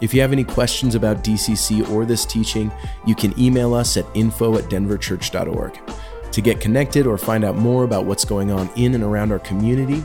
If you have any questions about DCC or this teaching, you can email us at info at denverchurch.org. To get connected or find out more about what's going on in and around our community,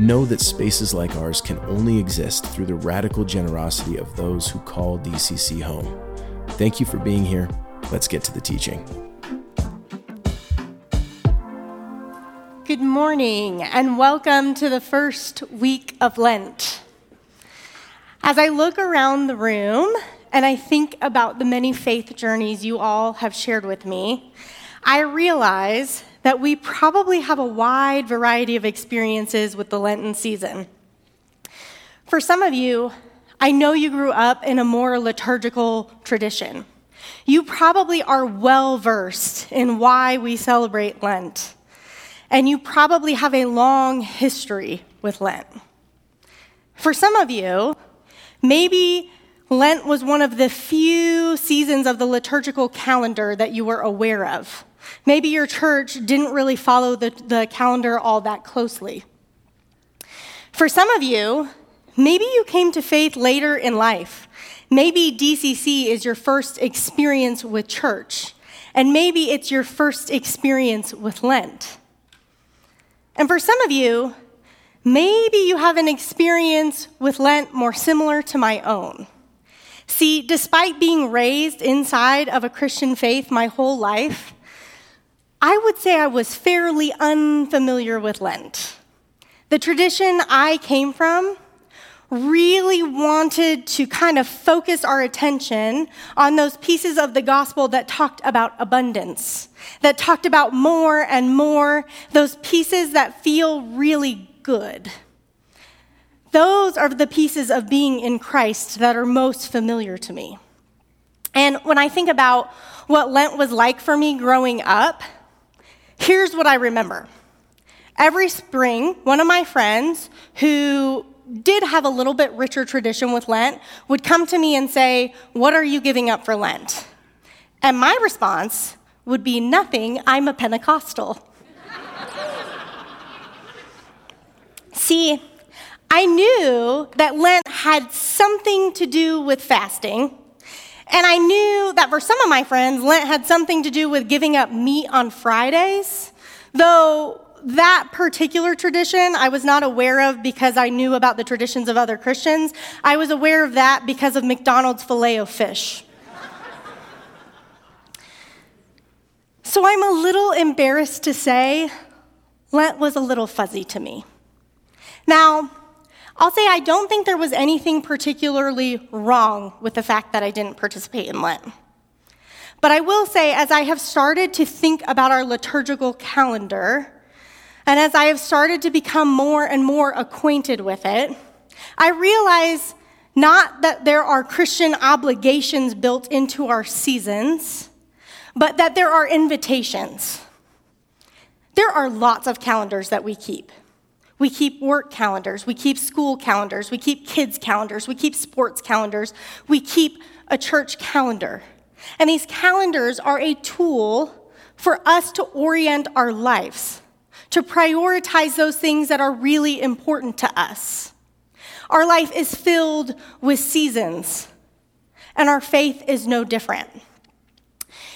Know that spaces like ours can only exist through the radical generosity of those who call DCC home. Thank you for being here. Let's get to the teaching. Good morning and welcome to the first week of Lent. As I look around the room and I think about the many faith journeys you all have shared with me, I realize that we probably have a wide variety of experiences with the Lenten season. For some of you, I know you grew up in a more liturgical tradition. You probably are well versed in why we celebrate Lent and you probably have a long history with Lent. For some of you, maybe Lent was one of the few seasons of the liturgical calendar that you were aware of. Maybe your church didn't really follow the, the calendar all that closely. For some of you, maybe you came to faith later in life. Maybe DCC is your first experience with church, and maybe it's your first experience with Lent. And for some of you, maybe you have an experience with Lent more similar to my own. See, despite being raised inside of a Christian faith my whole life, I would say I was fairly unfamiliar with Lent. The tradition I came from really wanted to kind of focus our attention on those pieces of the gospel that talked about abundance, that talked about more and more, those pieces that feel really good. Those are the pieces of being in Christ that are most familiar to me. And when I think about what Lent was like for me growing up, here's what I remember. Every spring, one of my friends who did have a little bit richer tradition with Lent would come to me and say, What are you giving up for Lent? And my response would be, Nothing, I'm a Pentecostal. See, I knew that Lent had something to do with fasting. And I knew that for some of my friends, Lent had something to do with giving up meat on Fridays, though that particular tradition I was not aware of because I knew about the traditions of other Christians. I was aware of that because of McDonald's filet of fish. so I'm a little embarrassed to say Lent was a little fuzzy to me. Now, I'll say I don't think there was anything particularly wrong with the fact that I didn't participate in Lent. But I will say, as I have started to think about our liturgical calendar, and as I have started to become more and more acquainted with it, I realize not that there are Christian obligations built into our seasons, but that there are invitations. There are lots of calendars that we keep. We keep work calendars, we keep school calendars, we keep kids' calendars, we keep sports calendars, we keep a church calendar. And these calendars are a tool for us to orient our lives to prioritize those things that are really important to us. Our life is filled with seasons, and our faith is no different.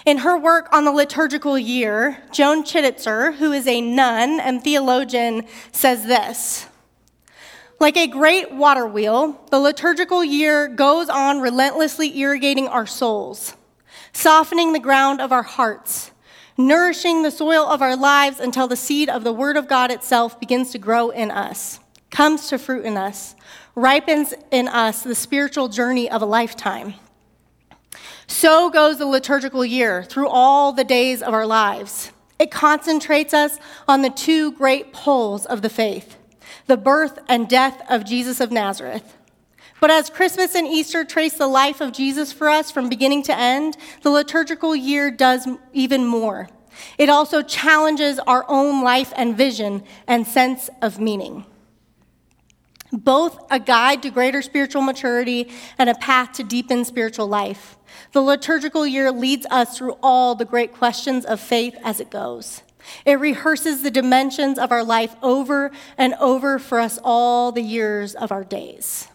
In her work on the liturgical year, Joan Chittister, who is a nun and theologian, says this Like a great water wheel, the liturgical year goes on relentlessly irrigating our souls, softening the ground of our hearts nourishing the soil of our lives until the seed of the Word of God itself begins to grow in us, comes to fruit in us, ripens in us the spiritual journey of a lifetime. So goes the liturgical year through all the days of our lives. It concentrates us on the two great poles of the faith the birth and death of Jesus of Nazareth. But as Christmas and Easter trace the life of Jesus for us from beginning to end, the liturgical year does even more. It also challenges our own life and vision and sense of meaning. Both a guide to greater spiritual maturity and a path to deepen spiritual life. The liturgical year leads us through all the great questions of faith as it goes. It rehearses the dimensions of our life over and over for us all the years of our days.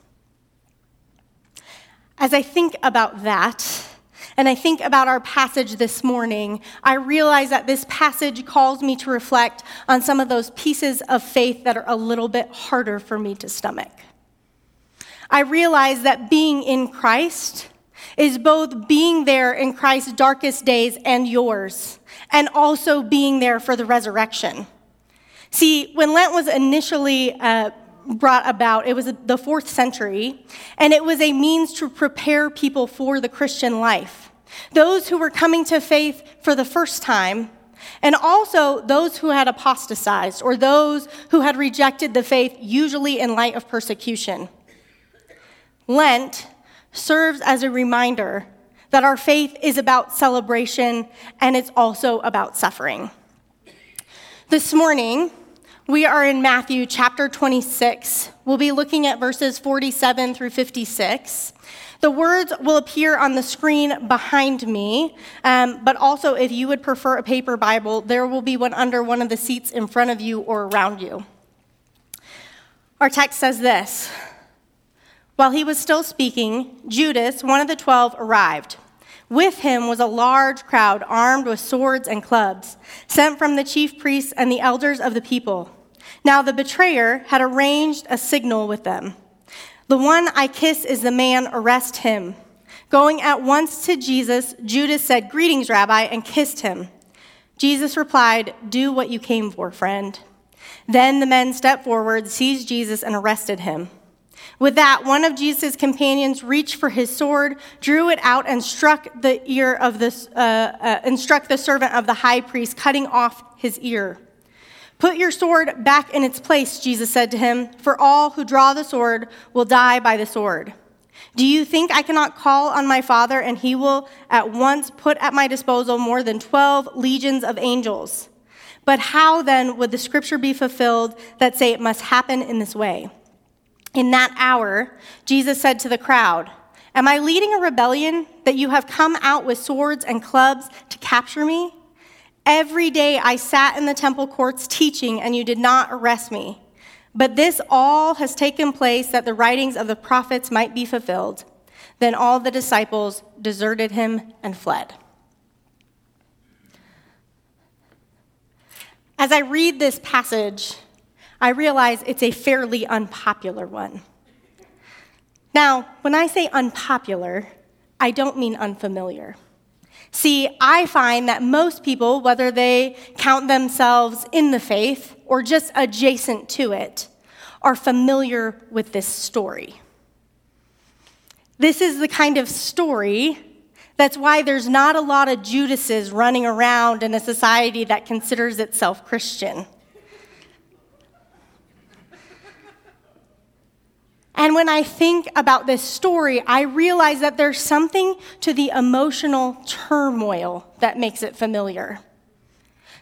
As I think about that, and I think about our passage this morning, I realize that this passage calls me to reflect on some of those pieces of faith that are a little bit harder for me to stomach. I realize that being in Christ is both being there in Christ's darkest days and yours, and also being there for the resurrection. See, when Lent was initially uh, brought about. It was the fourth century, and it was a means to prepare people for the Christian life. Those who were coming to faith for the first time, and also those who had apostatized or those who had rejected the faith, usually in light of persecution. Lent serves as a reminder that our faith is about celebration and it's also about suffering. This morning, we are in Matthew chapter 26. We'll be looking at verses 47 through 56. The words will appear on the screen behind me, um, but also if you would prefer a paper Bible, there will be one under one of the seats in front of you or around you. Our text says this While he was still speaking, Judas, one of the twelve, arrived. With him was a large crowd armed with swords and clubs, sent from the chief priests and the elders of the people. Now the betrayer had arranged a signal with them. The one I kiss is the man, arrest him. Going at once to Jesus, Judas said, Greetings, Rabbi, and kissed him. Jesus replied, Do what you came for, friend. Then the men stepped forward, seized Jesus, and arrested him. With that, one of Jesus' companions reached for his sword, drew it out, and struck the ear of the, uh, uh, and struck the servant of the high priest, cutting off his ear. Put your sword back in its place, Jesus said to him, for all who draw the sword will die by the sword. Do you think I cannot call on my Father and he will at once put at my disposal more than 12 legions of angels? But how then would the scripture be fulfilled that say it must happen in this way? In that hour, Jesus said to the crowd, Am I leading a rebellion that you have come out with swords and clubs to capture me? Every day I sat in the temple courts teaching, and you did not arrest me. But this all has taken place that the writings of the prophets might be fulfilled. Then all the disciples deserted him and fled. As I read this passage, I realize it's a fairly unpopular one. Now, when I say unpopular, I don't mean unfamiliar. See, I find that most people, whether they count themselves in the faith or just adjacent to it, are familiar with this story. This is the kind of story that's why there's not a lot of Judases running around in a society that considers itself Christian. And when I think about this story, I realize that there's something to the emotional turmoil that makes it familiar.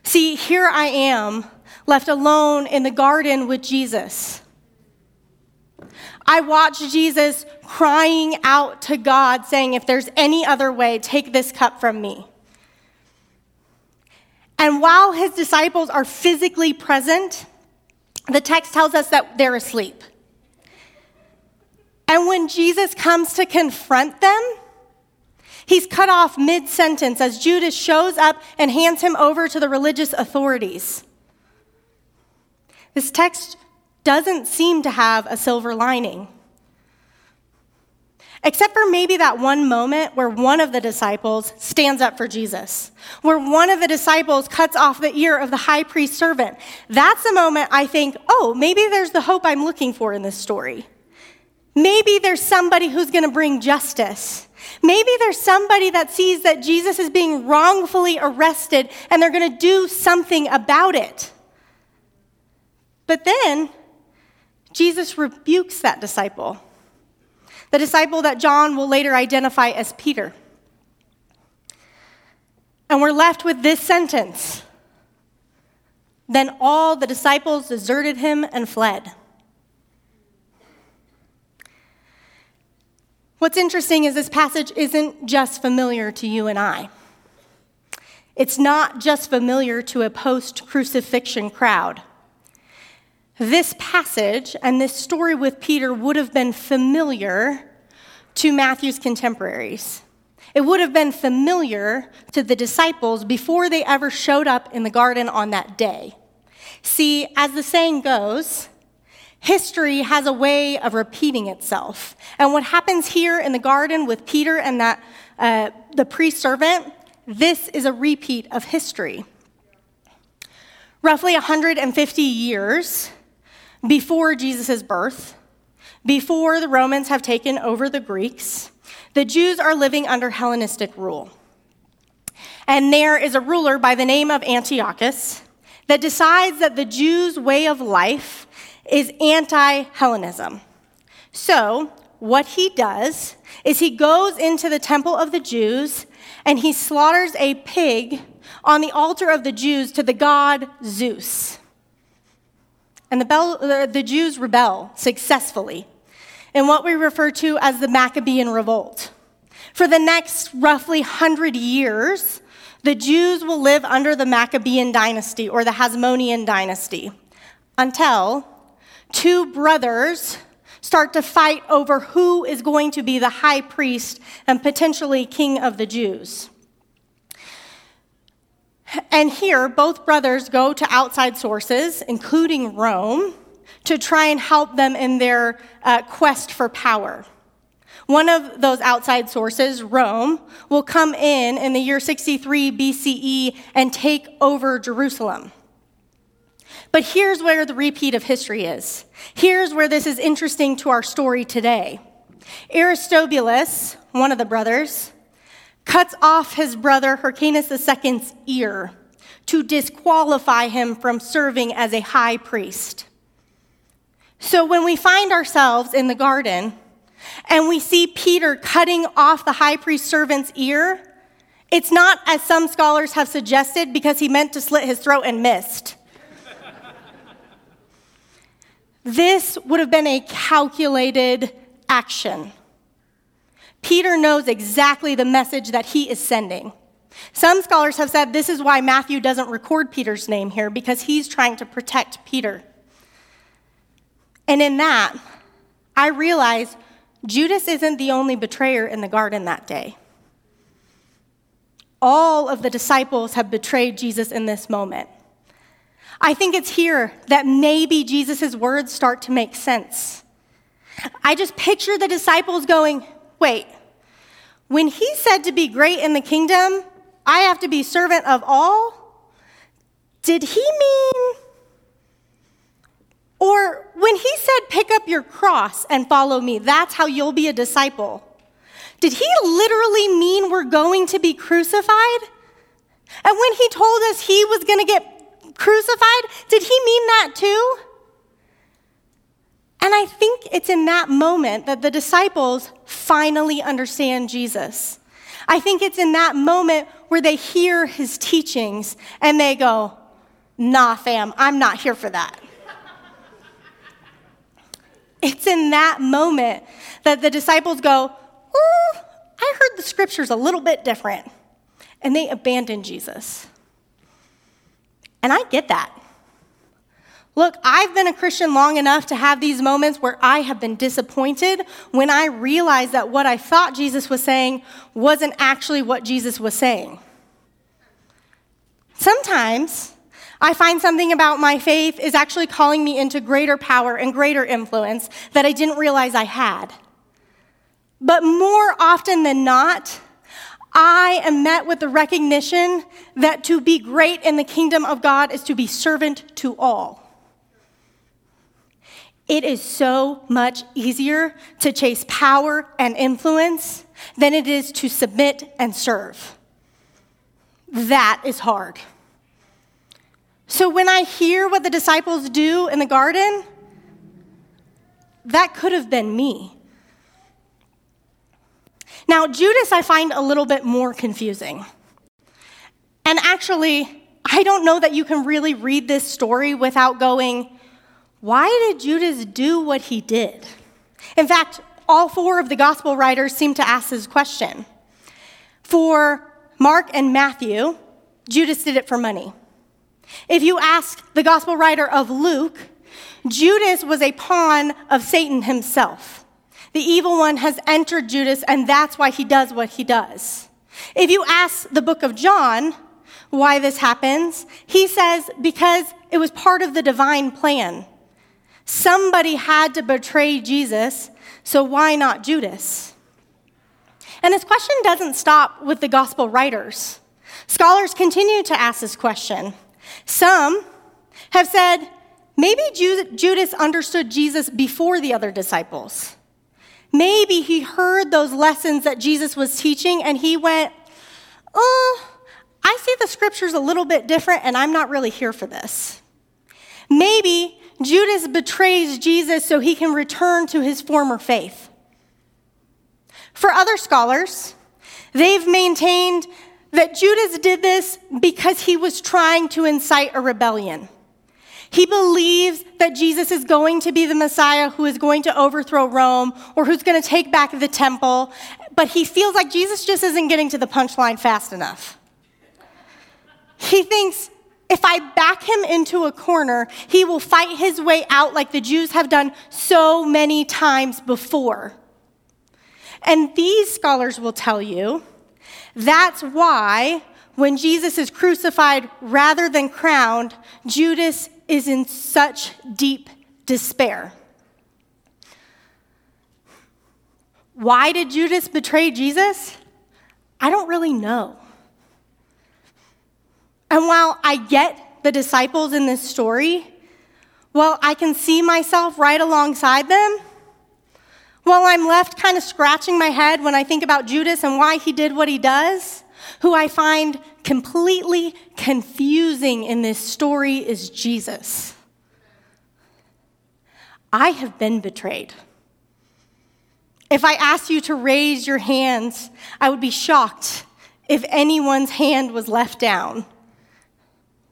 See, here I am, left alone in the garden with Jesus. I watch Jesus crying out to God, saying, If there's any other way, take this cup from me. And while his disciples are physically present, the text tells us that they're asleep. And when Jesus comes to confront them, he's cut off mid sentence as Judas shows up and hands him over to the religious authorities. This text doesn't seem to have a silver lining. except for maybe that one moment where one of the disciples stands up for Jesus, where one of the disciples cuts off the ear of the high priest servant. That's the moment I think, oh, maybe there's the hope I'm looking for in this story. Maybe there's somebody who's going to bring justice. Maybe there's somebody that sees that Jesus is being wrongfully arrested and they're going to do something about it. But then Jesus rebukes that disciple, the disciple that John will later identify as Peter. And we're left with this sentence Then all the disciples deserted him and fled. What's interesting is this passage isn't just familiar to you and I. It's not just familiar to a post crucifixion crowd. This passage and this story with Peter would have been familiar to Matthew's contemporaries. It would have been familiar to the disciples before they ever showed up in the garden on that day. See, as the saying goes, history has a way of repeating itself. And what happens here in the garden with Peter and that uh, the priest servant, this is a repeat of history. Roughly 150 years before Jesus' birth, before the Romans have taken over the Greeks, the Jews are living under Hellenistic rule. And there is a ruler by the name of Antiochus that decides that the Jews' way of life is anti Hellenism. So, what he does is he goes into the temple of the Jews and he slaughters a pig on the altar of the Jews to the god Zeus. And the, Bel- the Jews rebel successfully in what we refer to as the Maccabean Revolt. For the next roughly 100 years, the Jews will live under the Maccabean dynasty or the Hasmonean dynasty until two brothers start to fight over who is going to be the high priest and potentially king of the Jews. And here, both brothers go to outside sources, including Rome, to try and help them in their uh, quest for power. One of those outside sources, Rome, will come in in the year 63 BCE and take over Jerusalem. But here's where the repeat of history is. Here's where this is interesting to our story today. Aristobulus, one of the brothers, cuts off his brother Hyrcanus II's ear to disqualify him from serving as a high priest. So when we find ourselves in the garden and we see Peter cutting off the high priest servant's ear, it's not, as some scholars have suggested, because he meant to slit his throat and missed. This would have been a calculated action. Peter knows exactly the message that he is sending. Some scholars have said this is why Matthew doesn't record Peter's name here, because he's trying to protect Peter. And in that, I realize Judas isn't the only betrayer in the garden that day. All of the disciples have betrayed Jesus in this moment. I think it's here that maybe Jesus' words start to make sense. I just picture the disciples going, wait, when he said to be great in the kingdom, I have to be servant of all, did he mean? Or when he said, pick up your cross and follow me, that's how you'll be a disciple. Did he literally mean we're going to be crucified? And when he told us he was going to get crucified, did he mean that too? And I think it's in that moment that the disciples finally understand Jesus. I think it's in that moment where they hear his teachings and they go, Nah, fam, I'm not here for that. it's in that moment that the disciples go, Oh, I heard the scriptures a little bit different. And they abandon Jesus. And I get that. Look, I've been a Christian long enough to have these moments where I have been disappointed when I realized that what I thought Jesus was saying wasn't actually what Jesus was saying. Sometimes I find something about my faith is actually calling me into greater power and greater influence that I didn't realize I had. But more often than not, I am met with the recognition that to be great in the kingdom of God is to be servant to all. It is so much easier to chase power and influence than it is to submit and serve. That is hard. So when I hear what the disciples do in the garden, that could have been me. Now, Judas, I find a little bit more confusing. And actually, I don't know that you can really read this story without going, why did Judas do what he did? In fact, all four of the gospel writers seem to ask this question. For Mark and Matthew, Judas did it for money. If you ask the gospel writer of Luke, Judas was a pawn of Satan himself. The evil one has entered Judas, and that's why he does what he does. If you ask the book of John why this happens, he says because it was part of the divine plan. Somebody had to betray Jesus, so why not Judas? And this question doesn't stop with the gospel writers. Scholars continue to ask this question. Some have said maybe Judas understood Jesus before the other disciples. Maybe he heard those lessons that Jesus was teaching and he went, Oh, I see the scriptures a little bit different and I'm not really here for this. Maybe Judas betrays Jesus so he can return to his former faith. For other scholars, they've maintained that Judas did this because he was trying to incite a rebellion. He believes that Jesus is going to be the Messiah who is going to overthrow Rome or who's going to take back the temple, but he feels like Jesus just isn't getting to the punchline fast enough. He thinks if I back him into a corner, he will fight his way out like the Jews have done so many times before. And these scholars will tell you that's why when Jesus is crucified rather than crowned, Judas is in such deep despair. Why did Judas betray Jesus? I don't really know. And while I get the disciples in this story, while I can see myself right alongside them, while I'm left kind of scratching my head when I think about Judas and why he did what he does, who I find completely confusing in this story is Jesus. I have been betrayed. If I asked you to raise your hands, I would be shocked if anyone's hand was left down.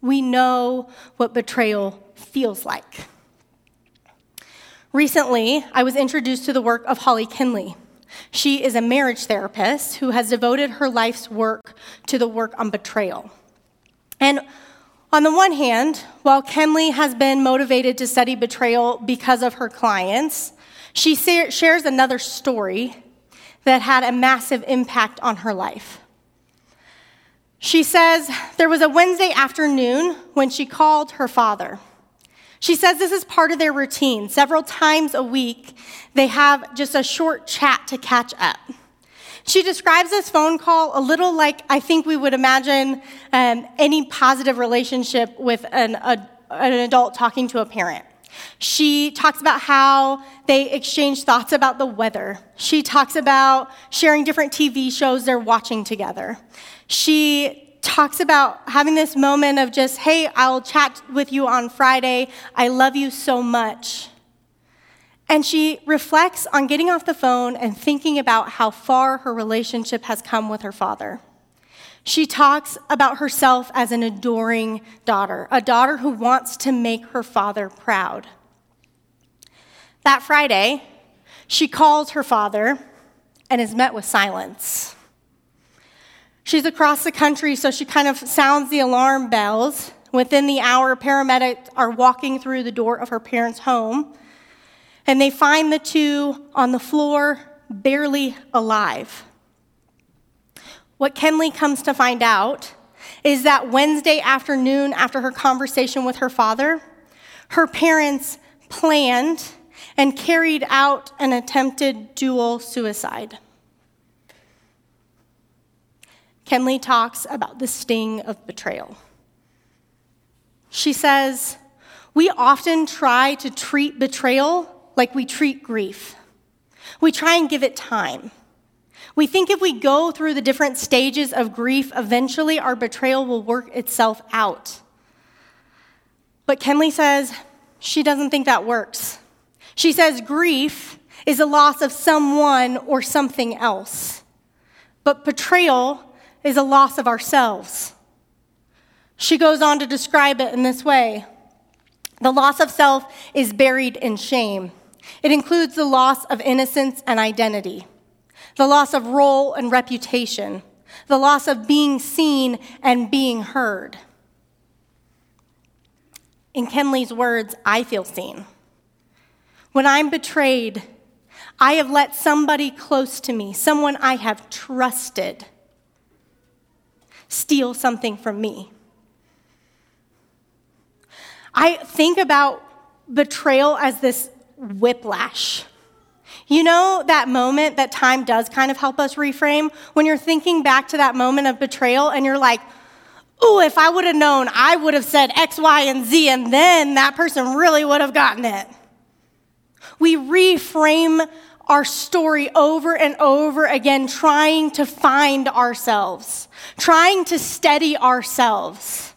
We know what betrayal feels like. Recently, I was introduced to the work of Holly Kinley. She is a marriage therapist who has devoted her life's work to the work on betrayal. And on the one hand, while Kinley has been motivated to study betrayal because of her clients, she shares another story that had a massive impact on her life. She says there was a Wednesday afternoon when she called her father. She says this is part of their routine. Several times a week, they have just a short chat to catch up. She describes this phone call a little like I think we would imagine um, any positive relationship with an, a, an adult talking to a parent. She talks about how they exchange thoughts about the weather. She talks about sharing different TV shows they're watching together. She talks about having this moment of just, hey, I'll chat with you on Friday. I love you so much. And she reflects on getting off the phone and thinking about how far her relationship has come with her father. She talks about herself as an adoring daughter, a daughter who wants to make her father proud. That Friday, she calls her father and is met with silence. She's across the country, so she kind of sounds the alarm bells. Within the hour, paramedics are walking through the door of her parents' home, and they find the two on the floor, barely alive. What Kinley comes to find out is that Wednesday afternoon, after her conversation with her father, her parents planned and carried out an attempted dual suicide. Kenley talks about the sting of betrayal. She says, We often try to treat betrayal like we treat grief. We try and give it time. We think if we go through the different stages of grief, eventually our betrayal will work itself out. But Kenley says she doesn't think that works. She says grief is a loss of someone or something else, but betrayal is a loss of ourselves. She goes on to describe it in this way The loss of self is buried in shame. It includes the loss of innocence and identity, the loss of role and reputation, the loss of being seen and being heard. In Kenley's words, I feel seen. When I'm betrayed, I have let somebody close to me, someone I have trusted, steal something from me. I think about betrayal as this whiplash. You know that moment that time does kind of help us reframe? When you're thinking back to that moment of betrayal and you're like, ooh, if I would have known, I would have said X, Y, and Z, and then that person really would have gotten it. We reframe our story over and over again, trying to find ourselves, trying to steady ourselves.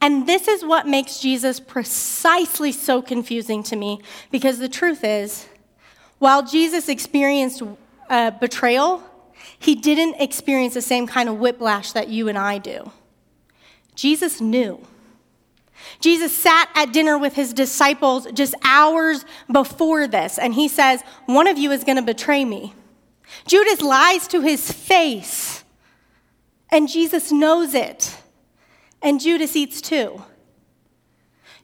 And this is what makes Jesus precisely so confusing to me because the truth is, while Jesus experienced uh, betrayal, he didn't experience the same kind of whiplash that you and I do. Jesus knew. Jesus sat at dinner with his disciples just hours before this, and he says, One of you is going to betray me. Judas lies to his face, and Jesus knows it, and Judas eats too.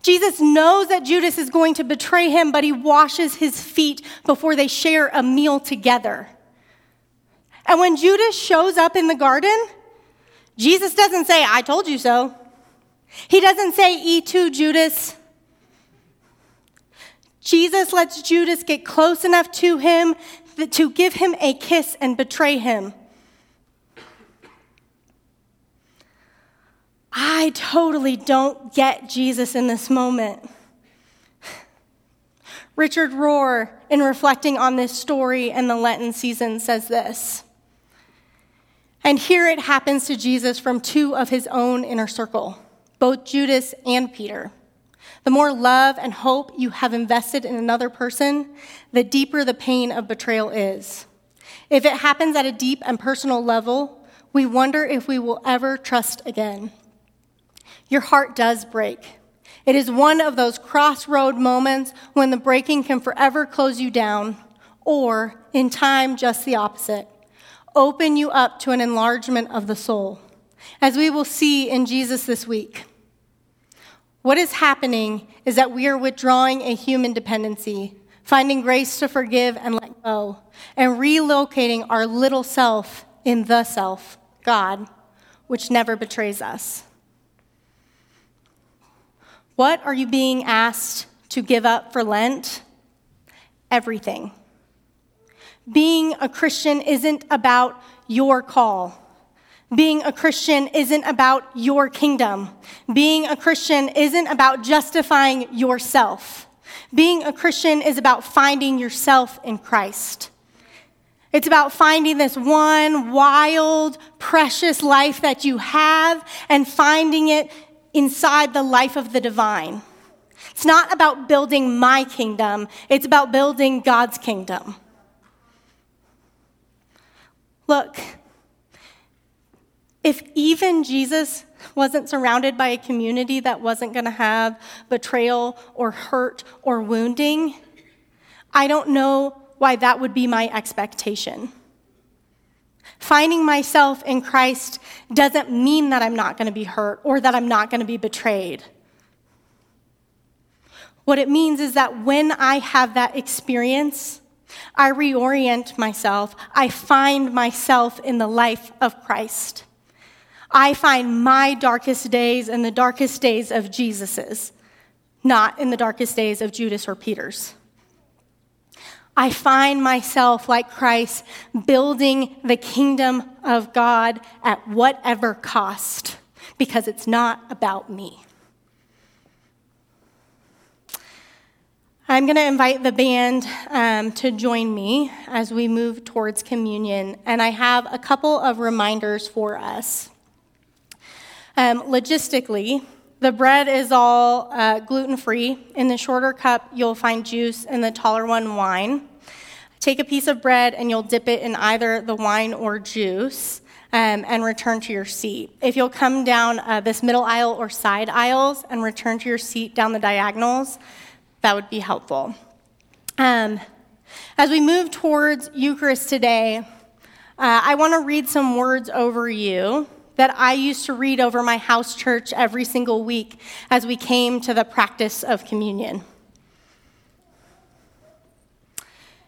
Jesus knows that Judas is going to betray him, but he washes his feet before they share a meal together. And when Judas shows up in the garden, Jesus doesn't say, I told you so. He doesn't say, E to Judas. Jesus lets Judas get close enough to him to give him a kiss and betray him. I totally don't get Jesus in this moment. Richard Rohr, in reflecting on this story and the Lenten season, says this. And here it happens to Jesus from two of his own inner circle both Judas and Peter. The more love and hope you have invested in another person, the deeper the pain of betrayal is. If it happens at a deep and personal level, we wonder if we will ever trust again. Your heart does break. It is one of those crossroad moments when the breaking can forever close you down, or in time, just the opposite open you up to an enlargement of the soul, as we will see in Jesus this week. What is happening is that we are withdrawing a human dependency, finding grace to forgive and let go, and relocating our little self in the self, God, which never betrays us. What are you being asked to give up for Lent? Everything. Being a Christian isn't about your call. Being a Christian isn't about your kingdom. Being a Christian isn't about justifying yourself. Being a Christian is about finding yourself in Christ. It's about finding this one wild, precious life that you have and finding it inside the life of the divine. It's not about building my kingdom, it's about building God's kingdom. Look, if even Jesus wasn't surrounded by a community that wasn't going to have betrayal or hurt or wounding, I don't know why that would be my expectation. Finding myself in Christ doesn't mean that I'm not going to be hurt or that I'm not going to be betrayed. What it means is that when I have that experience, I reorient myself. I find myself in the life of Christ. I find my darkest days in the darkest days of Jesus's, not in the darkest days of Judas or Peter's. I find myself, like Christ, building the kingdom of God at whatever cost, because it's not about me. I'm going to invite the band um, to join me as we move towards communion, and I have a couple of reminders for us. Um, logistically, the bread is all uh, gluten free. In the shorter cup, you'll find juice, in the taller one, wine. Take a piece of bread and you'll dip it in either the wine or juice. Um, and return to your seat. If you'll come down uh, this middle aisle or side aisles and return to your seat down the diagonals, that would be helpful. Um, as we move towards Eucharist today, uh, I want to read some words over you that I used to read over my house church every single week as we came to the practice of communion.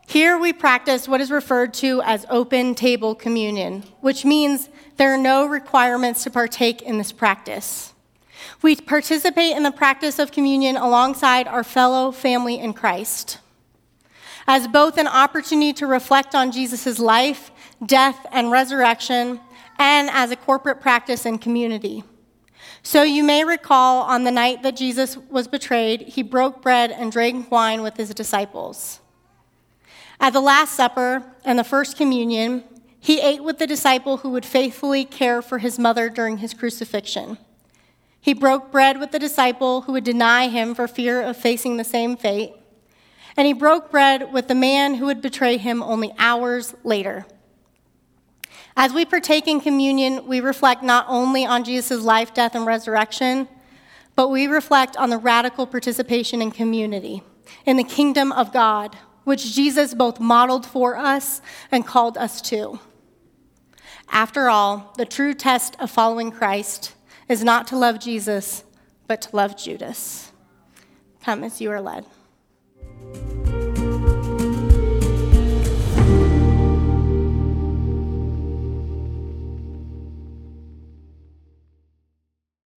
Here we practice what is referred to as open table communion, which means there are no requirements to partake in this practice. We participate in the practice of communion alongside our fellow family in Christ as both an opportunity to reflect on Jesus' life, death, and resurrection, and as a corporate practice and community. So you may recall on the night that Jesus was betrayed, he broke bread and drank wine with his disciples. At the Last Supper and the First Communion, he ate with the disciple who would faithfully care for his mother during his crucifixion. He broke bread with the disciple who would deny him for fear of facing the same fate. And he broke bread with the man who would betray him only hours later. As we partake in communion, we reflect not only on Jesus' life, death, and resurrection, but we reflect on the radical participation in community, in the kingdom of God, which Jesus both modeled for us and called us to. After all, the true test of following Christ is not to love Jesus, but to love Judas. Come as you are led.